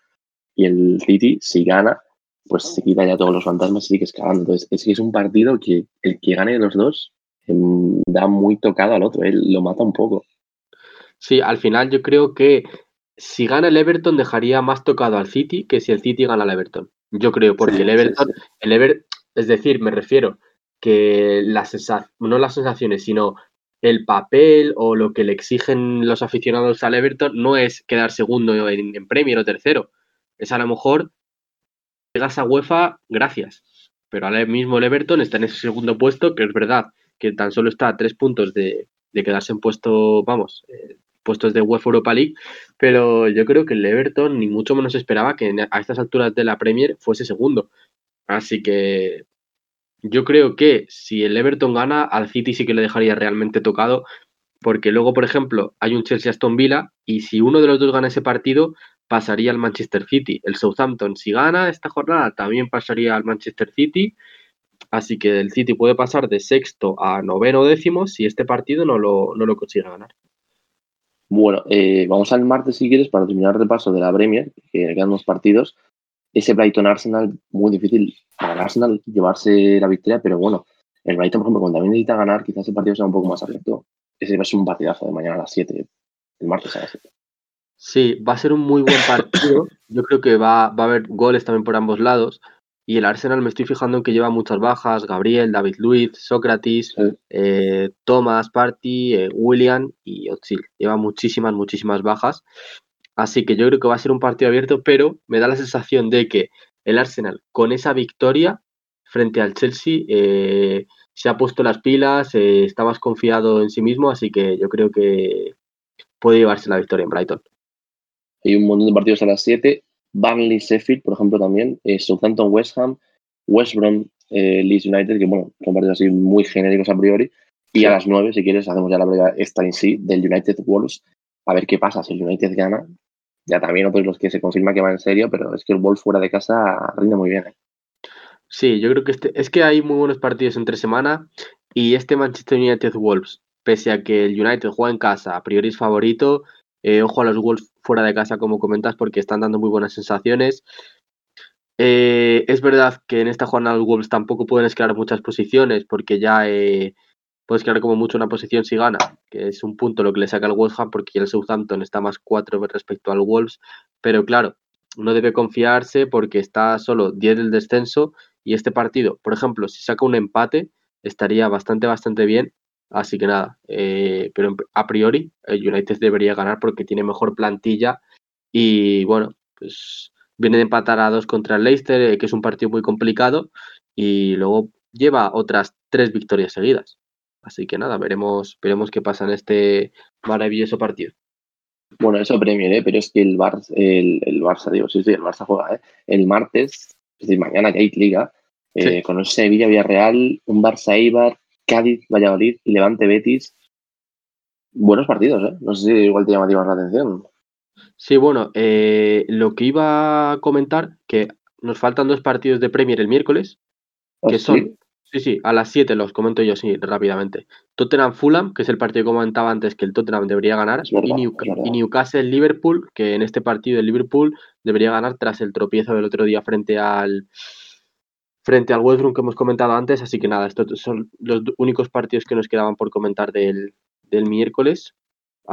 Y el City, si gana, pues se quita ya todos los fantasmas y sigue escalando. Entonces, es que es un partido que el que gane de los dos em, da muy tocado al otro, él lo mata un poco. Sí, al final yo creo que si gana el Everton dejaría más tocado al City que si el City gana al Everton. Yo creo, porque el Everton, el Everton, es decir, me refiero, que no las sensaciones, sino el papel o lo que le exigen los aficionados al Everton no es quedar segundo en, en Premier o tercero. Es a lo mejor llegas a UEFA, gracias. Pero ahora mismo el Everton está en ese segundo puesto, que es verdad que tan solo está a tres puntos de, quedarse en puesto, vamos, eh, puestos de UEFA Europa League, pero yo creo que el Everton ni mucho menos esperaba que a estas alturas de la Premier fuese segundo. Así que yo creo que si el Everton gana, al City sí que le dejaría realmente tocado, porque luego, por ejemplo, hay un Chelsea-Aston Villa y si uno de los dos gana ese partido, pasaría al Manchester City. El Southampton, si gana esta jornada, también pasaría al Manchester City. Así que el City puede pasar de sexto a noveno décimo si este partido no lo, no lo consigue ganar. Bueno, eh, vamos al martes si quieres para terminar el repaso de la Premier, que quedan dos partidos ese Brighton Arsenal muy difícil para el Arsenal llevarse la victoria, pero bueno, el Brighton, por ejemplo, cuando también necesita ganar, quizás el partido sea un poco más abierto. Ese va a ser un partidazo de mañana a las 7, el martes a las 7. Sí, va a ser un muy buen partido. Yo creo que va, va a haber goles también por ambos lados. Y el Arsenal me estoy fijando en que lleva muchas bajas, Gabriel, David Luiz, Sócrates, eh, Thomas, Party, eh, William y Otzil. Lleva muchísimas, muchísimas bajas. Así que yo creo que va a ser un partido abierto, pero me da la sensación de que el Arsenal con esa victoria frente al Chelsea eh, se ha puesto las pilas, eh, está más confiado en sí mismo, así que yo creo que puede llevarse la victoria en Brighton. Hay un montón de partidos a las 7. Burnley, Sheffield, por ejemplo, también. Eh, Southampton, West Ham, West Brom, Leeds United, que bueno, son partidos así muy genéricos a priori. Y a las 9, si quieres, hacemos ya la brega esta en sí del United Wolves. A ver qué pasa si el United gana ya también otros los que se confirma que va en serio, pero es que el Wolves fuera de casa rinde muy bien. ¿eh? Sí, yo creo que este, es que hay muy buenos partidos entre semana y este Manchester United Wolves, pese a que el United juega en casa, a priori es favorito, eh, ojo a los Wolves fuera de casa como comentas porque están dando muy buenas sensaciones. Eh, es verdad que en esta jornada los Wolves tampoco pueden escalar muchas posiciones porque ya puedes quedar como mucho una posición si gana, que es un punto lo que le saca el West Ham porque el Southampton está más 4 respecto al Wolves, pero claro, no debe confiarse porque está solo 10 del descenso y este partido, por ejemplo, si saca un empate, estaría bastante, bastante bien. Así que nada, eh, pero a priori el United debería ganar porque tiene mejor plantilla y bueno, pues viene de empatar a dos contra el Leicester, eh, que es un partido muy complicado y luego lleva otras tres victorias seguidas. Así que nada, veremos, veremos qué pasa en este maravilloso partido. Bueno, eso Premier, ¿eh? pero es que el, Barça, el, Barça, digo, sí, sí, el Barça juega, ¿eh? El martes, es decir, mañana que hay liga, eh, con un Sevilla, Villarreal, un Barça Eibar, Cádiz, Valladolid y Levante Betis. Buenos partidos, ¿eh? No sé si igual te llama más la atención. Sí, bueno, eh, lo que iba a comentar, que nos faltan dos partidos de Premier el miércoles, que son, sí, sí, a las 7 los comento yo sí, rápidamente. Tottenham Fulham, que es el partido que comentaba antes que el Tottenham debería ganar, y, Newcastle Liverpool, que en este partido el Liverpool debería ganar tras el tropiezo del otro día frente al frente al West Brom que hemos comentado antes, así que nada, estos son los únicos partidos que nos quedaban por comentar del, del miércoles.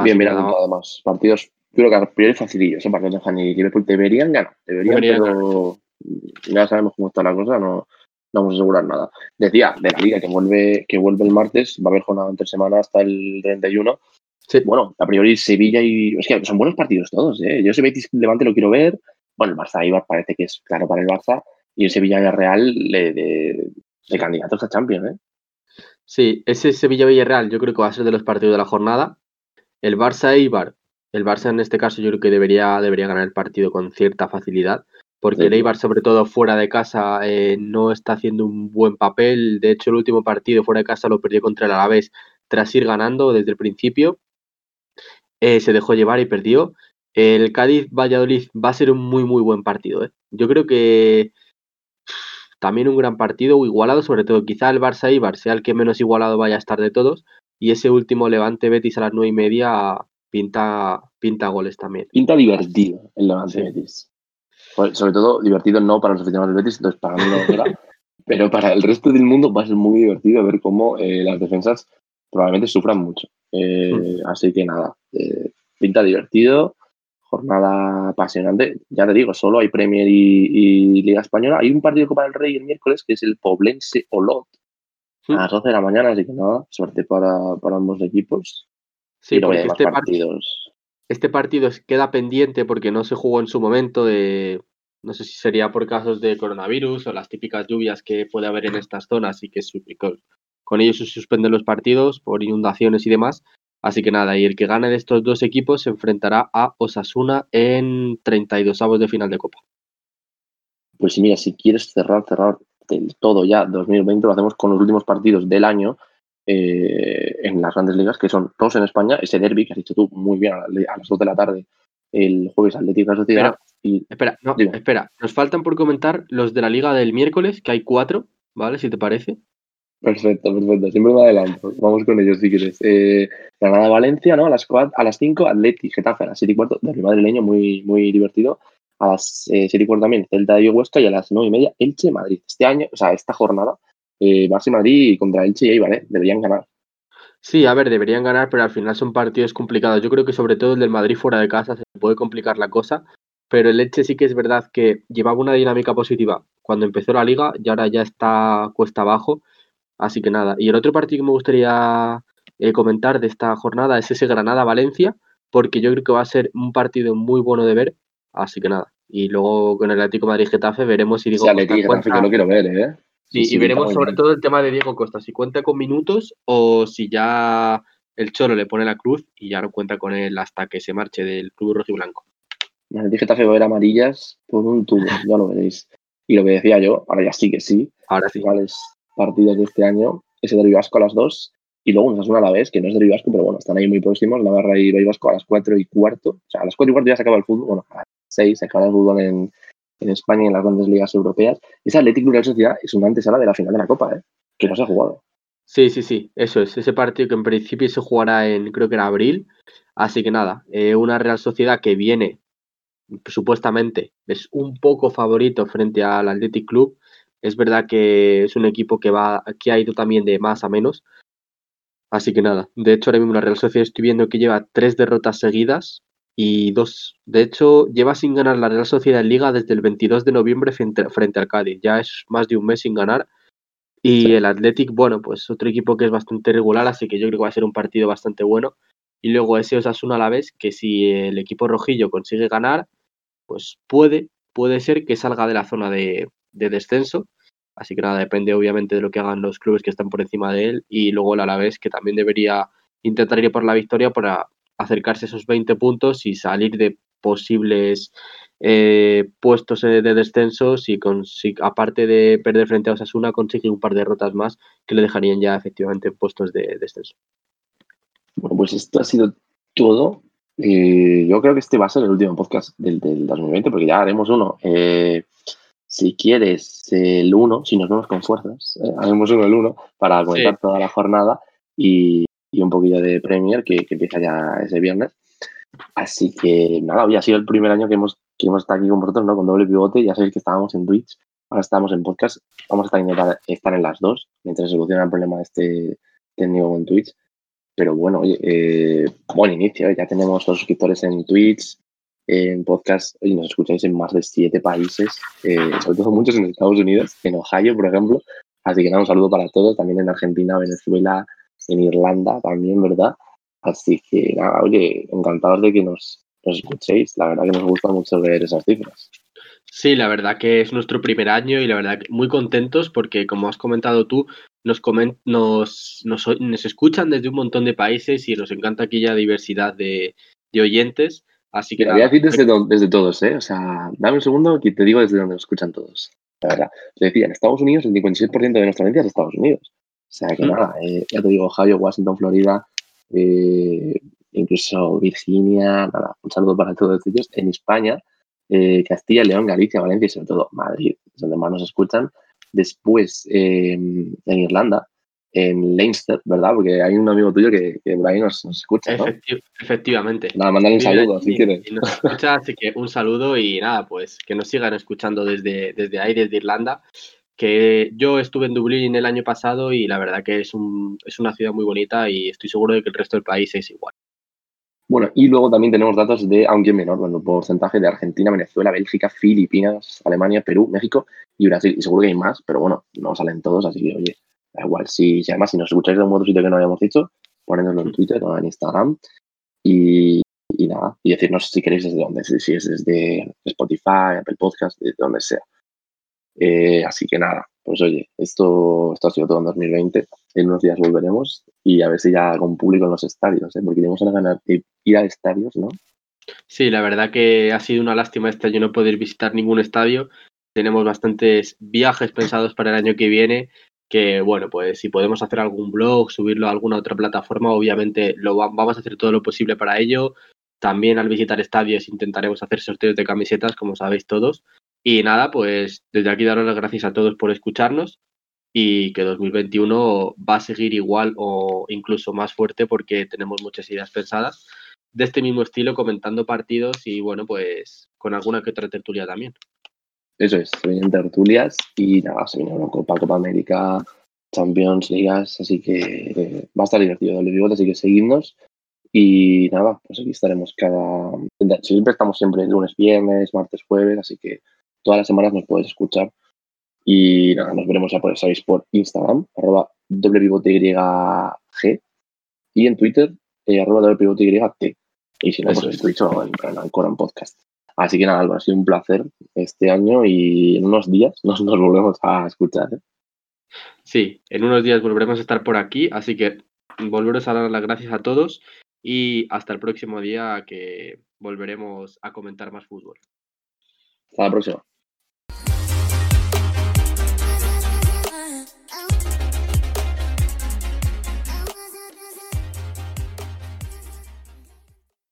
Bien, mira, además, partidos, creo que a priori facilillos, ¿eh? partidos de y Liverpool deberían ganar, deberían, pero ya sabemos cómo está la cosa, no, no vamos a asegurar nada. Decía, de la liga que vuelve, que vuelve el martes, va a haber jornada entre semana hasta el 31. Sí. Bueno, a priori Sevilla y. Es que son buenos partidos todos, ¿eh? Yo ese Betis Levante lo quiero ver. Bueno, el Barça Ibar parece que es claro para el Barça. Y el Sevilla Real de, de, de candidatos a Champions, ¿eh? Sí, ese Sevilla-Villarreal yo creo que va a ser de los partidos de la jornada. El Barça-Eibar, el Barça en este caso yo creo que debería, debería ganar el partido con cierta facilidad, porque el Eibar sobre todo fuera de casa eh, no está haciendo un buen papel. De hecho el último partido fuera de casa lo perdió contra el Alavés tras ir ganando desde el principio. Eh, se dejó llevar y perdió. El Cádiz-Valladolid va a ser un muy muy buen partido. ¿eh? Yo creo que también un gran partido igualado, sobre todo quizá el Barça Ibar sea el que menos igualado vaya a estar de todos. Y ese último Levante Betis a las nueve y media pinta, pinta goles también. Pinta divertido el Levante Betis. Sobre todo divertido no para los aficionados del Betis, entonces para mí no pero para el resto del mundo va a ser muy divertido ver cómo eh, las defensas probablemente sufran mucho. Eh, mm. Así que nada, eh, pinta divertido jornada apasionante. Ya te digo, solo hay Premier y, Liga Española. Hay un partido de Copa del Rey el miércoles que es el Poblense Olot a las 12 de la mañana, así que nada, suerte para, ambos equipos. Sí, porque este partido, este partido queda pendiente porque no se jugó en su momento de, no sé si sería por casos de coronavirus o las típicas lluvias que puede haber en estas zonas y que con ellos se suspenden los partidos por inundaciones y demás. Así que nada, y el que gane de estos dos equipos se enfrentará a Osasuna en 32 avos de final de Copa. Pues mira, si quieres cerrar, cerrar del todo ya 2020, lo hacemos con los últimos partidos del año eh, en las grandes ligas, que son todos en España, ese derby que has dicho tú muy bien a, las 2 de la tarde, el jueves Atlético Sociedad. Y, espera, no, espera, nos faltan por comentar los de la liga del miércoles, que hay cuatro, ¿vale? Si te parece. Perfecto, perfecto. Siempre me adelanto. Vamos con ellos si quieres. Eh, Granada Valencia, ¿no? A las, a las 5, Atleti, Getafe, a las 7 y cuarto, de madrileño, muy, muy divertido. A las eh, 7 y cuarto también, Celta de Huesca y a las 9 y media, Elche Madrid. Este año, o sea, esta jornada, eh, Barça Madrid contra Elche y Eibar, ¿eh? Deberían ganar. Sí, a ver, deberían ganar, pero al final son partidos complicados. Yo creo que sobre todo el del Madrid fuera de casa se puede complicar la cosa, pero el Elche sí que es verdad que llevaba una dinámica positiva cuando empezó la liga y ahora ya está cuesta abajo Así que nada. Y el otro partido que me gustaría eh, comentar de esta jornada es ese Granada-Valencia, porque yo creo que va a ser un partido muy bueno de ver. Así que nada. Y luego con el Atlético Madrid-Getafe veremos si digo. Sí, Getafe, que lo quiero ver, ¿eh? Sí, y veremos sobre todo el tema de Diego Costa, si cuenta con minutos o si ya el Cholo le pone la cruz y ya no cuenta con él hasta que se marche del club rojo y Getafe va a ver amarillas por un tubo, ya lo veréis. Y lo que decía yo, ahora ya sí que sí. Ahora sí partidos de este año, ese derbi vasco a las 2 y luego una a la vez, que no es derbi vasco, pero bueno, están ahí muy próximos, Navarra y País Vasco a las 4 y cuarto. O sea, a las 4 y cuarto ya se acaba el fútbol, bueno, a las 6 se acaba el fútbol en, España y en las grandes ligas europeas. Esa Atlético Real Sociedad es una antesala de la final de la Copa, ¿eh? que no se ha jugado. Sí, sí, sí, eso es. Ese partido que en principio se jugará en, creo que era abril. Así que nada, eh, una Real Sociedad que viene, supuestamente, es un poco favorito frente al Athletic Club, es verdad que es un equipo que va, que ha ido también de más a menos. Así que nada, de hecho ahora mismo la Real Sociedad estoy viendo que lleva tres derrotas seguidas y dos, de hecho lleva sin ganar la Real Sociedad en Liga desde el 22 de noviembre frente, al Cádiz, ya es más de un mes sin ganar. Y el Athletic, bueno, pues otro equipo que es bastante regular, así que yo creo que va a ser un partido bastante bueno. Y luego ese Osasuna a la vez, que si el equipo rojillo consigue ganar, pues puede, puede ser que salga de la zona de, de descenso. Así que nada, depende obviamente de lo que hagan los clubes que están por encima de él y luego el Alavés que también debería intentar ir por la victoria para acercarse a esos 20 puntos y salir de posibles eh, puestos de descenso si, aparte de perder frente a Osasuna consigue un par de derrotas más que le dejarían ya efectivamente en puestos de descenso. Bueno, pues esto ha sido todo. Eh, yo creo que este va a ser el último podcast del, del 2020 porque ya haremos uno. Eh, si quieres el 1, si nos vemos con fuerzas, eh, haremos uno el 1 para comentar toda la jornada y, un poquillo de Premier que, empieza ya ese viernes. Así que nada, hoy ha sido el primer año que hemos, que hemos estado aquí con vosotros, ¿no? Con doble pivote. Ya sabéis que estábamos en Twitch, ahora estamos en podcast. Vamos a estar intentando estar en las dos mientras se soluciona el problema de este técnico en Twitch. Pero bueno, eh, buen inicio. ¿eh? Ya tenemos los suscriptores en Twitch, en podcast, y nos escucháis en más de siete países, eh, sobre todo muchos en Estados Unidos, en Ohio, por ejemplo. Así que nada, un saludo para todos, también en Argentina, Venezuela, en Irlanda también, ¿verdad? Así que nada, oye, encantados de que nos, nos escuchéis. La verdad que nos gusta mucho ver esas cifras. Sí, la verdad que es nuestro primer año y la verdad que muy contentos porque, como has comentado tú, nos, nos, nos, escuchan desde un montón de países y nos encanta aquella diversidad de, de oyentes. Así que. voy a decir desde, desde, todos, ¿eh? O sea, dame un segundo que te digo desde donde nos escuchan todos. La verdad. Te decía, en Estados Unidos el 56% de nuestra audiencia es Estados Unidos. O sea que mm. nada, eh, ya te digo, Ohio, Washington, Florida, eh, incluso Virginia, nada, un saludo para todos ellos. En España, eh, Castilla, León, Galicia, Valencia y sobre todo Madrid, donde más nos escuchan. Después, en Irlanda, en Leinster, ¿verdad? Porque hay un amigo tuyo que, que por ahí nos, escucha. ¿no? efectivamente. Nada, mandar un saludo si quieres. así que un saludo y nada, pues que nos sigan escuchando desde, desde ahí, desde Irlanda. Que yo estuve en Dublín el año pasado y la verdad que es, un, es una ciudad muy bonita y estoy seguro de que el resto del país es igual. Bueno, y luego también tenemos datos de, aunque menor, bueno, porcentaje de Argentina, Venezuela, Bélgica, Filipinas, Alemania, Perú, México y Brasil. Y seguro que hay más, pero bueno, no salen todos, así que oye, Da igual, si, además si nos escucháis de un otro sitio que no habíamos dicho, ponednoslo en Twitter o en Instagram y, nada, y decirnos si queréis desde dónde, si, es desde Spotify, Apple Podcast, desde donde sea. Eh, así que nada, pues oye, esto, esto ha sido todo en 2020. En unos días volveremos y a ver si ya con público en los estadios, ¿eh? porque tenemos a ganar ir a estadios, ¿no? Sí, la verdad que ha sido una lástima este año no poder visitar ningún estadio. Tenemos bastantes viajes pensados para el año que viene que bueno, pues si podemos hacer algún blog, subirlo a alguna otra plataforma, obviamente lo vamos a hacer todo lo posible para ello. También al visitar estadios intentaremos hacer sorteos de camisetas, como sabéis todos. Y nada, pues desde aquí daros las gracias a todos por escucharnos y que 2021 va a seguir igual o incluso más fuerte porque tenemos muchas ideas pensadas de este mismo estilo, comentando partidos y bueno, pues con alguna que otra tertulia también. Eso es, se vienen tertulias y nada, se viene Copa, Copa América, Champions, Ligas, así que eh, va a estar divertido el así que seguidnos. Y nada, pues aquí estaremos cada. Siempre estamos siempre lunes, viernes, martes, jueves, así que todas las semanas nos puedes escuchar. Y nada, nos veremos ya por, sabéis, por Instagram, arroba WPYG, y en Twitter, eh, arroba WPYT. Y si no, pues escucho en, en Ancora en podcast. Así que nada, ha sido un placer este año y en unos días nos, nos volvemos a escuchar. ¿eh? Sí, en unos días volveremos a estar por aquí, así que volveros a dar las gracias a todos y hasta el próximo día que volveremos a comentar más fútbol. Hasta la próxima.